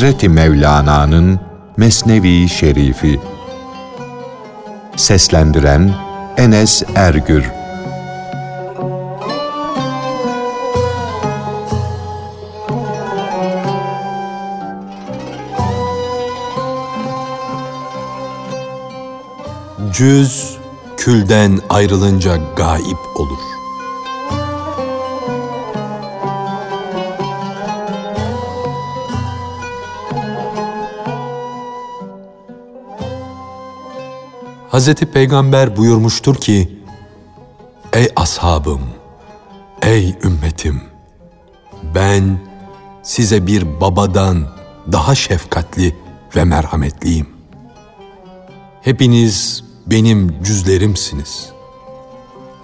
Hazreti Mevlana'nın Mesnevi Şerifi Seslendiren Enes Ergür Cüz külden ayrılınca gaip olur. Hazreti Peygamber buyurmuştur ki, Ey ashabım, ey ümmetim, ben size bir babadan daha şefkatli ve merhametliyim. Hepiniz benim cüzlerimsiniz.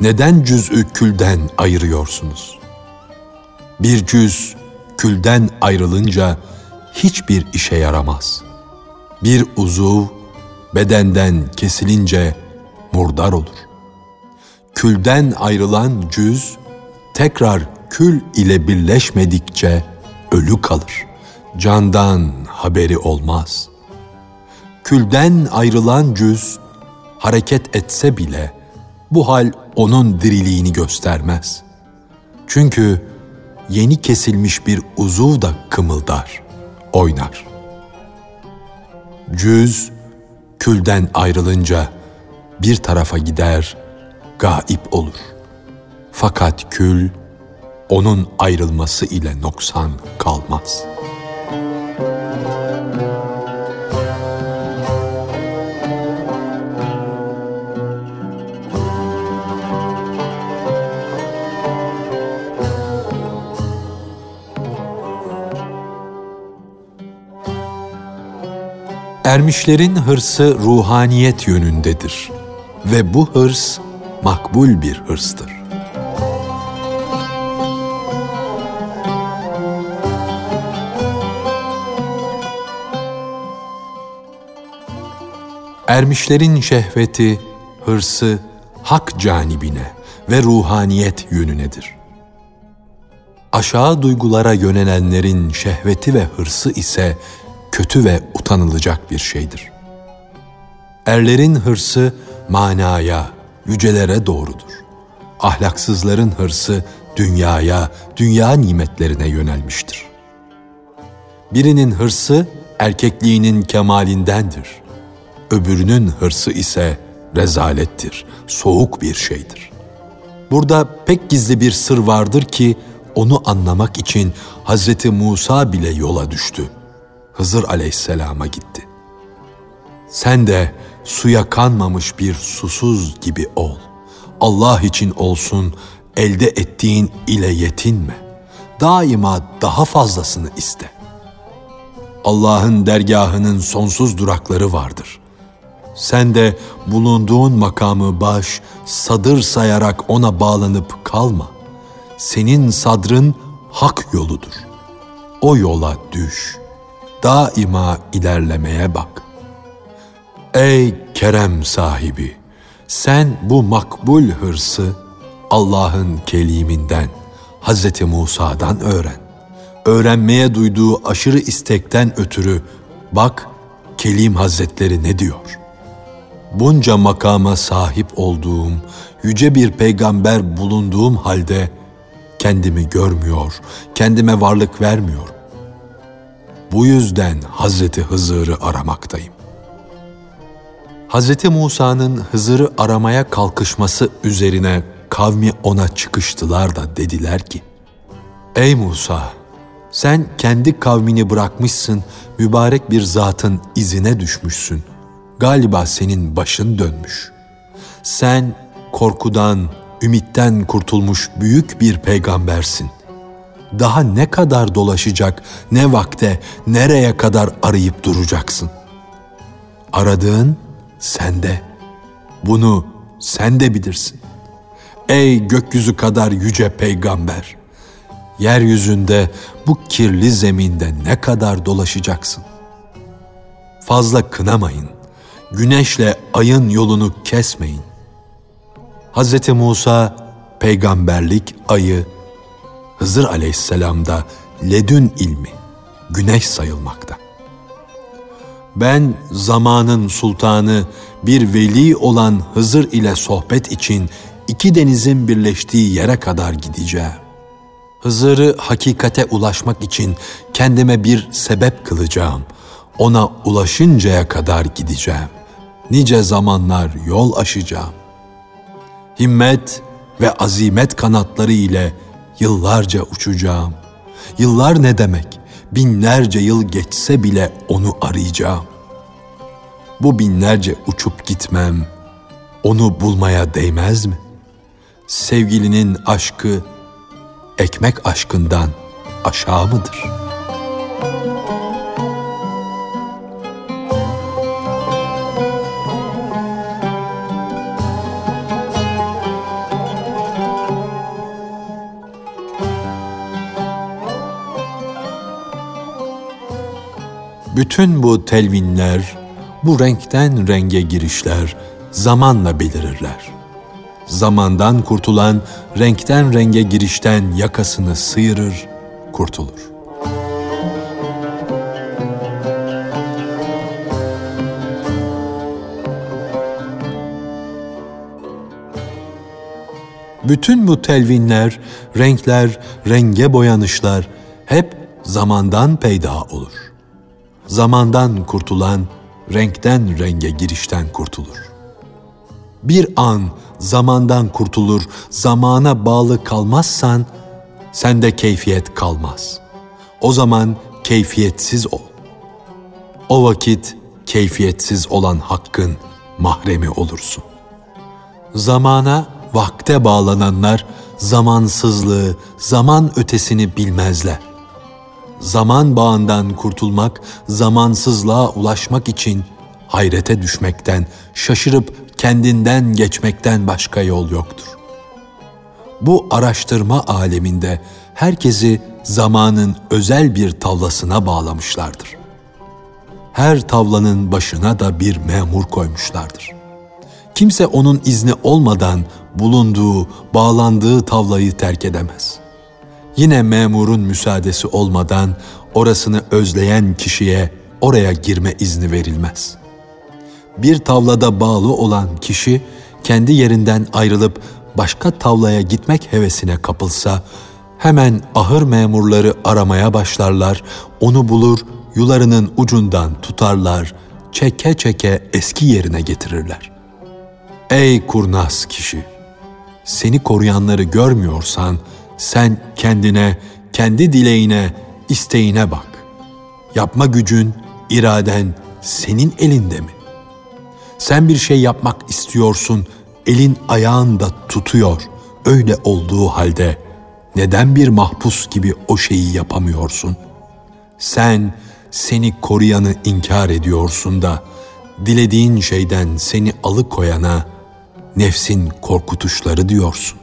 Neden cüz'ü külden ayırıyorsunuz? Bir cüz külden ayrılınca hiçbir işe yaramaz. Bir uzuv bedenden kesilince murdar olur. Külden ayrılan cüz tekrar kül ile birleşmedikçe ölü kalır. Candan haberi olmaz. Külden ayrılan cüz hareket etse bile bu hal onun diriliğini göstermez. Çünkü yeni kesilmiş bir uzuv da kımıldar, oynar. Cüz külden ayrılınca bir tarafa gider, gaip olur. Fakat kül onun ayrılması ile noksan kalmaz.'' Ermişlerin hırsı ruhaniyet yönündedir ve bu hırs makbul bir hırstır. Ermişlerin şehveti, hırsı hak canibine ve ruhaniyet yönünedir. Aşağı duygulara yönelenlerin şehveti ve hırsı ise kötü ve utanılacak bir şeydir. Erlerin hırsı manaya, yücelere doğrudur. Ahlaksızların hırsı dünyaya, dünya nimetlerine yönelmiştir. Birinin hırsı erkekliğinin kemalindendir. Öbürünün hırsı ise rezalettir, soğuk bir şeydir. Burada pek gizli bir sır vardır ki onu anlamak için Hazreti Musa bile yola düştü. Hızır aleyhisselama gitti. Sen de suya kanmamış bir susuz gibi ol. Allah için olsun elde ettiğin ile yetinme. Daima daha fazlasını iste. Allah'ın dergahının sonsuz durakları vardır. Sen de bulunduğun makamı baş, sadır sayarak ona bağlanıp kalma. Senin sadrın hak yoludur. O yola düş.'' Daima ilerlemeye bak. Ey kerem sahibi! Sen bu makbul hırsı Allah'ın keliminden, Hz. Musa'dan öğren. Öğrenmeye duyduğu aşırı istekten ötürü bak Kelim Hazretleri ne diyor? Bunca makama sahip olduğum, yüce bir peygamber bulunduğum halde kendimi görmüyor, kendime varlık vermiyor. Bu yüzden Hazreti Hızır'ı aramaktayım. Hazreti Musa'nın Hızır'ı aramaya kalkışması üzerine kavmi ona çıkıştılar da dediler ki, Ey Musa! Sen kendi kavmini bırakmışsın, mübarek bir zatın izine düşmüşsün. Galiba senin başın dönmüş. Sen korkudan, ümitten kurtulmuş büyük bir peygambersin daha ne kadar dolaşacak, ne vakte, nereye kadar arayıp duracaksın? Aradığın sende. Bunu sen de bilirsin. Ey gökyüzü kadar yüce peygamber! Yeryüzünde bu kirli zeminde ne kadar dolaşacaksın? Fazla kınamayın. Güneşle ayın yolunu kesmeyin. Hz. Musa peygamberlik ayı Hızır aleyhisselamda ledün ilmi, güneş sayılmakta. Ben zamanın sultanı bir veli olan Hızır ile sohbet için iki denizin birleştiği yere kadar gideceğim. Hızır'ı hakikate ulaşmak için kendime bir sebep kılacağım. Ona ulaşıncaya kadar gideceğim. Nice zamanlar yol aşacağım. Himmet ve azimet kanatları ile yıllarca uçacağım. Yıllar ne demek? Binlerce yıl geçse bile onu arayacağım. Bu binlerce uçup gitmem onu bulmaya değmez mi? Sevgilinin aşkı ekmek aşkından aşağı mıdır?'' Bütün bu telvinler, bu renkten renge girişler zamanla belirirler. Zamandan kurtulan renkten renge girişten yakasını sıyırır, kurtulur. Bütün bu telvinler, renkler, renge boyanışlar hep zamandan peyda olur.'' Zamandan kurtulan, renkten renge girişten kurtulur. Bir an zamandan kurtulur, zamana bağlı kalmazsan, sende keyfiyet kalmaz. O zaman keyfiyetsiz ol. O vakit keyfiyetsiz olan hakkın mahremi olursun. Zamana, vakte bağlananlar zamansızlığı, zaman ötesini bilmezler zaman bağından kurtulmak, zamansızlığa ulaşmak için hayrete düşmekten, şaşırıp kendinden geçmekten başka yol yoktur. Bu araştırma aleminde herkesi zamanın özel bir tavlasına bağlamışlardır. Her tavlanın başına da bir memur koymuşlardır. Kimse onun izni olmadan bulunduğu, bağlandığı tavlayı terk edemez.'' Yine memurun müsaadesi olmadan orasını özleyen kişiye oraya girme izni verilmez. Bir tavlada bağlı olan kişi kendi yerinden ayrılıp başka tavlaya gitmek hevesine kapılsa hemen ahır memurları aramaya başlarlar, onu bulur, yularının ucundan tutarlar, çeke çeke eski yerine getirirler. Ey kurnaz kişi! Seni koruyanları görmüyorsan, sen kendine, kendi dileğine, isteğine bak. Yapma gücün, iraden senin elinde mi? Sen bir şey yapmak istiyorsun, elin ayağın da tutuyor. Öyle olduğu halde neden bir mahpus gibi o şeyi yapamıyorsun? Sen seni koruyanı inkar ediyorsun da dilediğin şeyden seni alıkoyana nefsin korkutuşları diyorsun.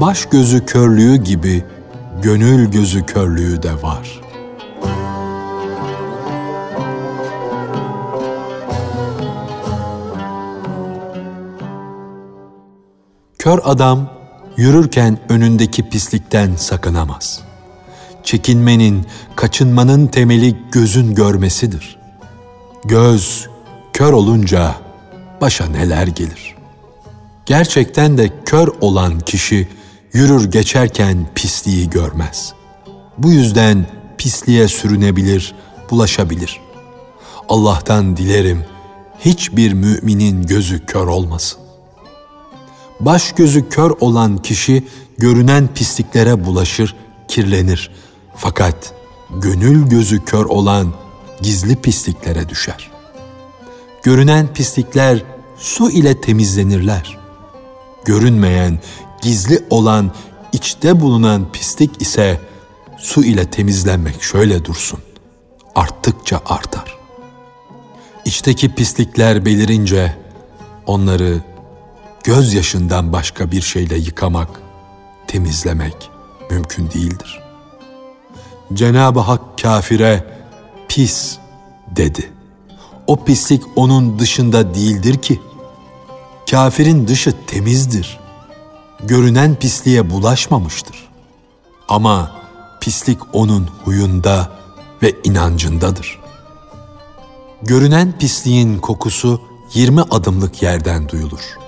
Baş gözü körlüğü gibi gönül gözü körlüğü de var. Kör adam yürürken önündeki pislikten sakınamaz. Çekinmenin, kaçınmanın temeli gözün görmesidir. Göz kör olunca başa neler gelir? Gerçekten de kör olan kişi yürür geçerken pisliği görmez. Bu yüzden pisliğe sürünebilir, bulaşabilir. Allah'tan dilerim hiçbir müminin gözü kör olmasın. Baş gözü kör olan kişi görünen pisliklere bulaşır, kirlenir. Fakat gönül gözü kör olan gizli pisliklere düşer. Görünen pislikler su ile temizlenirler. Görünmeyen, gizli olan, içte bulunan pislik ise su ile temizlenmek şöyle dursun. Arttıkça artar. İçteki pislikler belirince onları gözyaşından başka bir şeyle yıkamak, temizlemek mümkün değildir. Cenab-ı Hak kafire pis dedi. O pislik onun dışında değildir ki. Kafirin dışı temizdir. Görünen pisliğe bulaşmamıştır. Ama pislik onun huyunda ve inancındadır. Görünen pisliğin kokusu 20 adımlık yerden duyulur.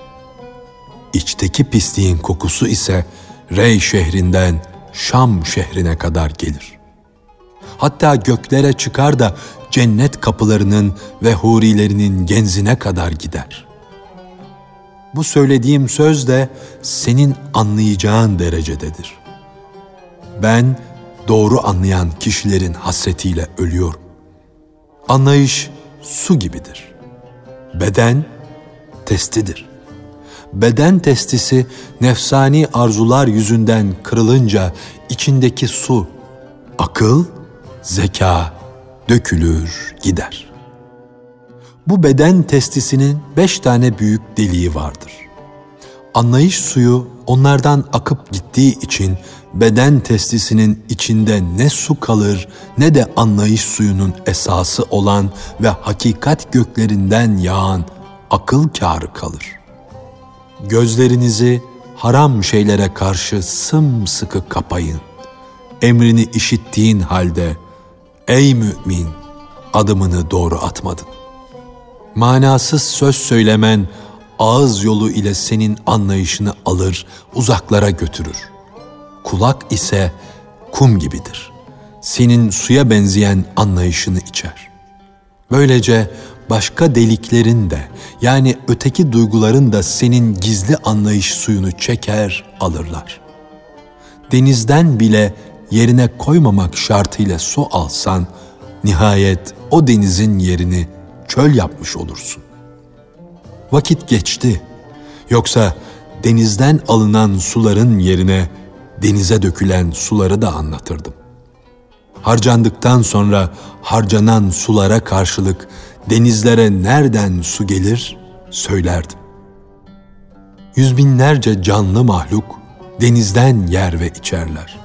İçteki pisliğin kokusu ise Rey şehrinden Şam şehrine kadar gelir. Hatta göklere çıkar da cennet kapılarının ve hurilerinin genzine kadar gider. Bu söylediğim söz de senin anlayacağın derecededir. Ben doğru anlayan kişilerin hasretiyle ölüyorum. Anlayış su gibidir. Beden testidir. Beden testisi nefsani arzular yüzünden kırılınca içindeki su, akıl, zeka dökülür gider. Bu beden testisinin beş tane büyük deliği vardır. Anlayış suyu onlardan akıp gittiği için beden testisinin içinde ne su kalır ne de anlayış suyunun esası olan ve hakikat göklerinden yağan akıl kârı kalır. Gözlerinizi haram şeylere karşı sımsıkı kapayın. Emrini işittiğin halde ey mümin adımını doğru atmadın. Manasız söz söylemen ağız yolu ile senin anlayışını alır, uzaklara götürür. Kulak ise kum gibidir. Senin suya benzeyen anlayışını içer. Böylece başka deliklerin de yani öteki duyguların da senin gizli anlayış suyunu çeker alırlar. Denizden bile yerine koymamak şartıyla su alsan nihayet o denizin yerini çöl yapmış olursun. Vakit geçti. Yoksa denizden alınan suların yerine denize dökülen suları da anlatırdım. Harcandıktan sonra harcanan sulara karşılık denizlere nereden su gelir söylerdim. Yüz binlerce canlı mahluk denizden yer ve içerler.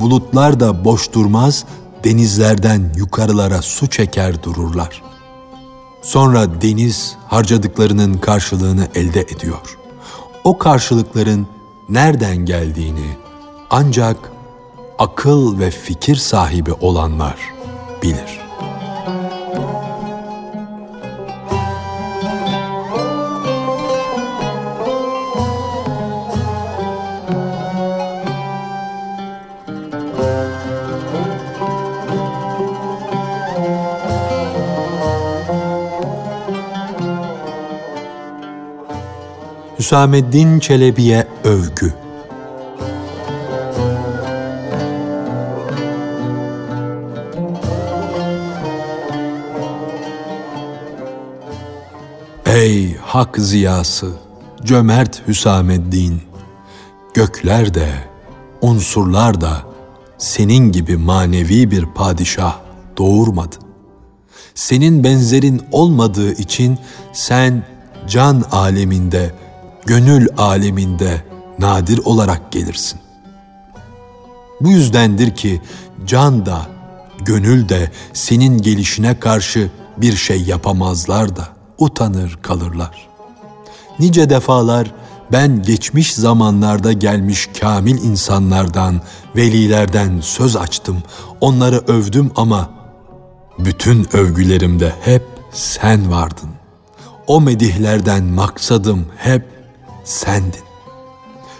Bulutlar da boş durmaz, denizlerden yukarılara su çeker dururlar. Sonra deniz harcadıklarının karşılığını elde ediyor. O karşılıkların nereden geldiğini ancak akıl ve fikir sahibi olanlar bilir. Hüsameddin Çelebi'ye övgü Ey hak ziyası, cömert Hüsameddin, gökler de, unsurlar da senin gibi manevi bir padişah doğurmadı. Senin benzerin olmadığı için sen can aleminde gönül aleminde nadir olarak gelirsin. Bu yüzdendir ki can da, gönül de senin gelişine karşı bir şey yapamazlar da utanır kalırlar. Nice defalar ben geçmiş zamanlarda gelmiş kamil insanlardan, velilerden söz açtım, onları övdüm ama bütün övgülerimde hep sen vardın. O medihlerden maksadım hep sendin.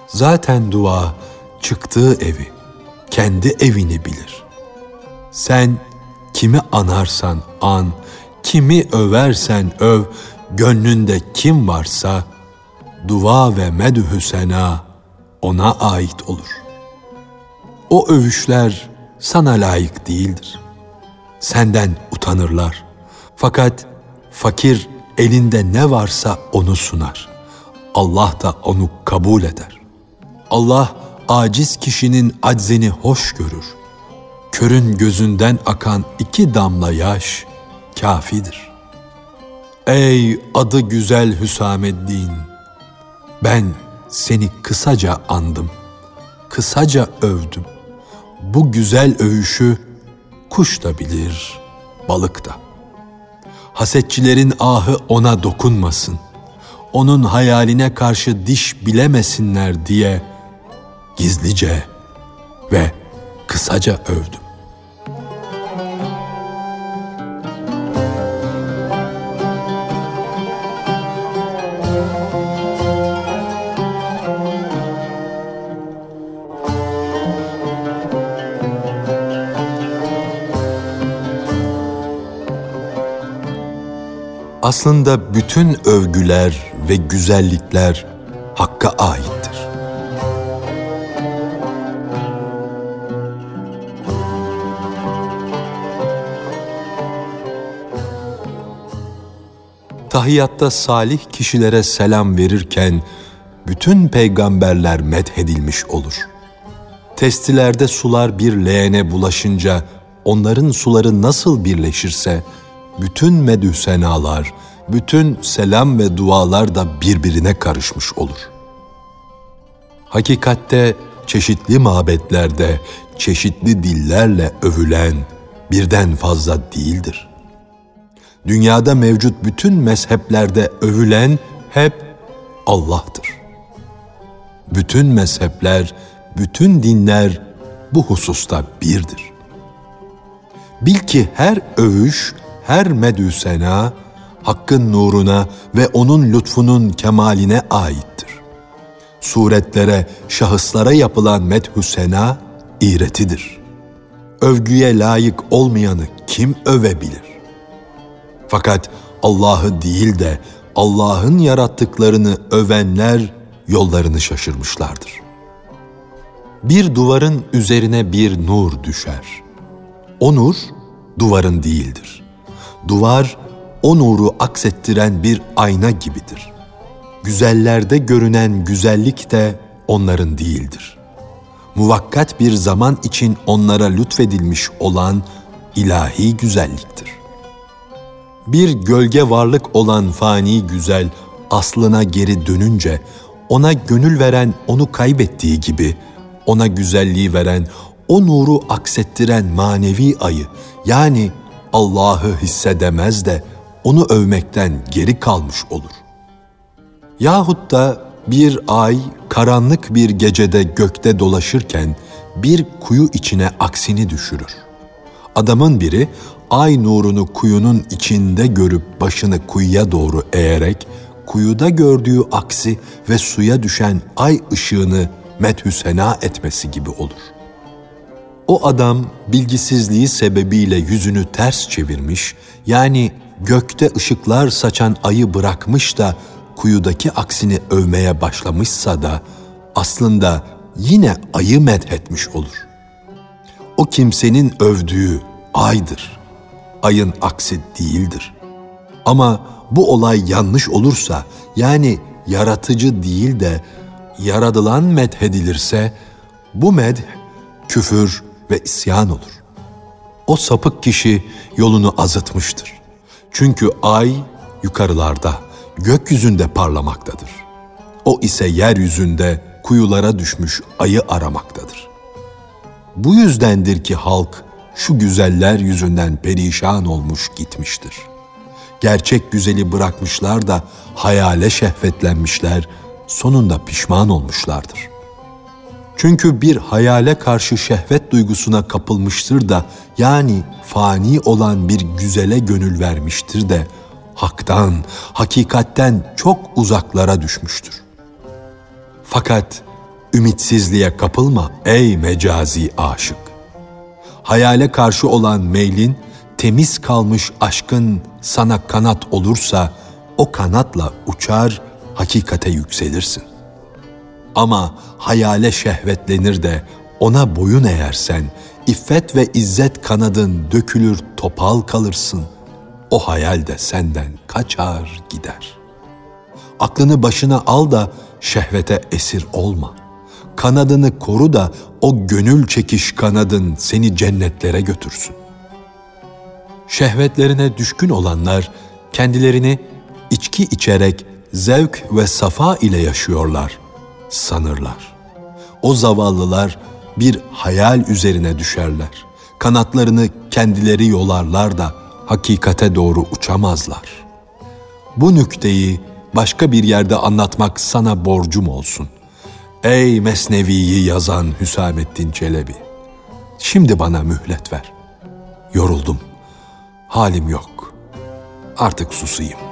Zaten dua çıktığı evi, kendi evini bilir. Sen kimi anarsan an, kimi översen öv, gönlünde kim varsa dua ve medhü sena ona ait olur. O övüşler sana layık değildir. Senden utanırlar. Fakat fakir elinde ne varsa onu sunar. Allah da onu kabul eder. Allah aciz kişinin aczini hoş görür. Körün gözünden akan iki damla yaş kafidir. Ey adı güzel Hüsameddin! Ben seni kısaca andım, kısaca övdüm. Bu güzel övüşü kuş da bilir, balık da. Hasetçilerin ahı ona dokunmasın. Onun hayaline karşı diş bilemesinler diye gizlice ve kısaca övdüm. Aslında bütün övgüler ve güzellikler Hakk'a aittir. Tahiyyatta salih kişilere selam verirken bütün peygamberler medhedilmiş olur. Testilerde sular bir leğene bulaşınca onların suları nasıl birleşirse bütün medü senalar, bütün selam ve dualar da birbirine karışmış olur. Hakikatte çeşitli mabetlerde çeşitli dillerle övülen birden fazla değildir. Dünyada mevcut bütün mezheplerde övülen hep Allah'tır. Bütün mezhepler, bütün dinler bu hususta birdir. Bil ki her övüş her medü sena, Hakk'ın nuruna ve O'nun lütfunun kemaline aittir. Suretlere, şahıslara yapılan medhü sena, iğretidir. Övgüye layık olmayanı kim övebilir? Fakat Allah'ı değil de Allah'ın yarattıklarını övenler yollarını şaşırmışlardır. Bir duvarın üzerine bir nur düşer. O nur duvarın değildir duvar o nuru aksettiren bir ayna gibidir. Güzellerde görünen güzellik de onların değildir. Muvakkat bir zaman için onlara lütfedilmiş olan ilahi güzelliktir. Bir gölge varlık olan fani güzel aslına geri dönünce ona gönül veren onu kaybettiği gibi ona güzelliği veren o nuru aksettiren manevi ayı yani Allah'ı hissedemez de onu övmekten geri kalmış olur. Yahut da bir ay karanlık bir gecede gökte dolaşırken bir kuyu içine aksini düşürür. Adamın biri ay nurunu kuyunun içinde görüp başını kuyuya doğru eğerek kuyuda gördüğü aksi ve suya düşen ay ışığını methüsena etmesi gibi olur. O adam bilgisizliği sebebiyle yüzünü ters çevirmiş, yani gökte ışıklar saçan ayı bırakmış da kuyudaki aksini övmeye başlamışsa da aslında yine ayı methetmiş olur. O kimsenin övdüğü aydır. Ayın aksi değildir. Ama bu olay yanlış olursa yani yaratıcı değil de yaradılan medhedilirse bu medh küfür ve isyan olur. O sapık kişi yolunu azıtmıştır. Çünkü ay yukarılarda, gökyüzünde parlamaktadır. O ise yeryüzünde kuyulara düşmüş ayı aramaktadır. Bu yüzdendir ki halk şu güzeller yüzünden perişan olmuş gitmiştir. Gerçek güzeli bırakmışlar da hayale şehvetlenmişler, sonunda pişman olmuşlardır. Çünkü bir hayale karşı şehvet duygusuna kapılmıştır da yani fani olan bir güzele gönül vermiştir de haktan, hakikatten çok uzaklara düşmüştür. Fakat ümitsizliğe kapılma ey mecazi aşık. Hayale karşı olan meylin temiz kalmış aşkın sana kanat olursa o kanatla uçar, hakikate yükselirsin. Ama hayale şehvetlenir de ona boyun eğersen, iffet ve izzet kanadın dökülür topal kalırsın. O hayal de senden kaçar gider. Aklını başına al da şehvete esir olma. Kanadını koru da o gönül çekiş kanadın seni cennetlere götürsün. Şehvetlerine düşkün olanlar kendilerini içki içerek zevk ve safa ile yaşıyorlar sanırlar. O zavallılar bir hayal üzerine düşerler. Kanatlarını kendileri yolarlar da hakikate doğru uçamazlar. Bu nükteyi başka bir yerde anlatmak sana borcum olsun. Ey Mesnevi'yi yazan Hüsamettin Çelebi. Şimdi bana mühlet ver. Yoruldum. Halim yok. Artık susayım.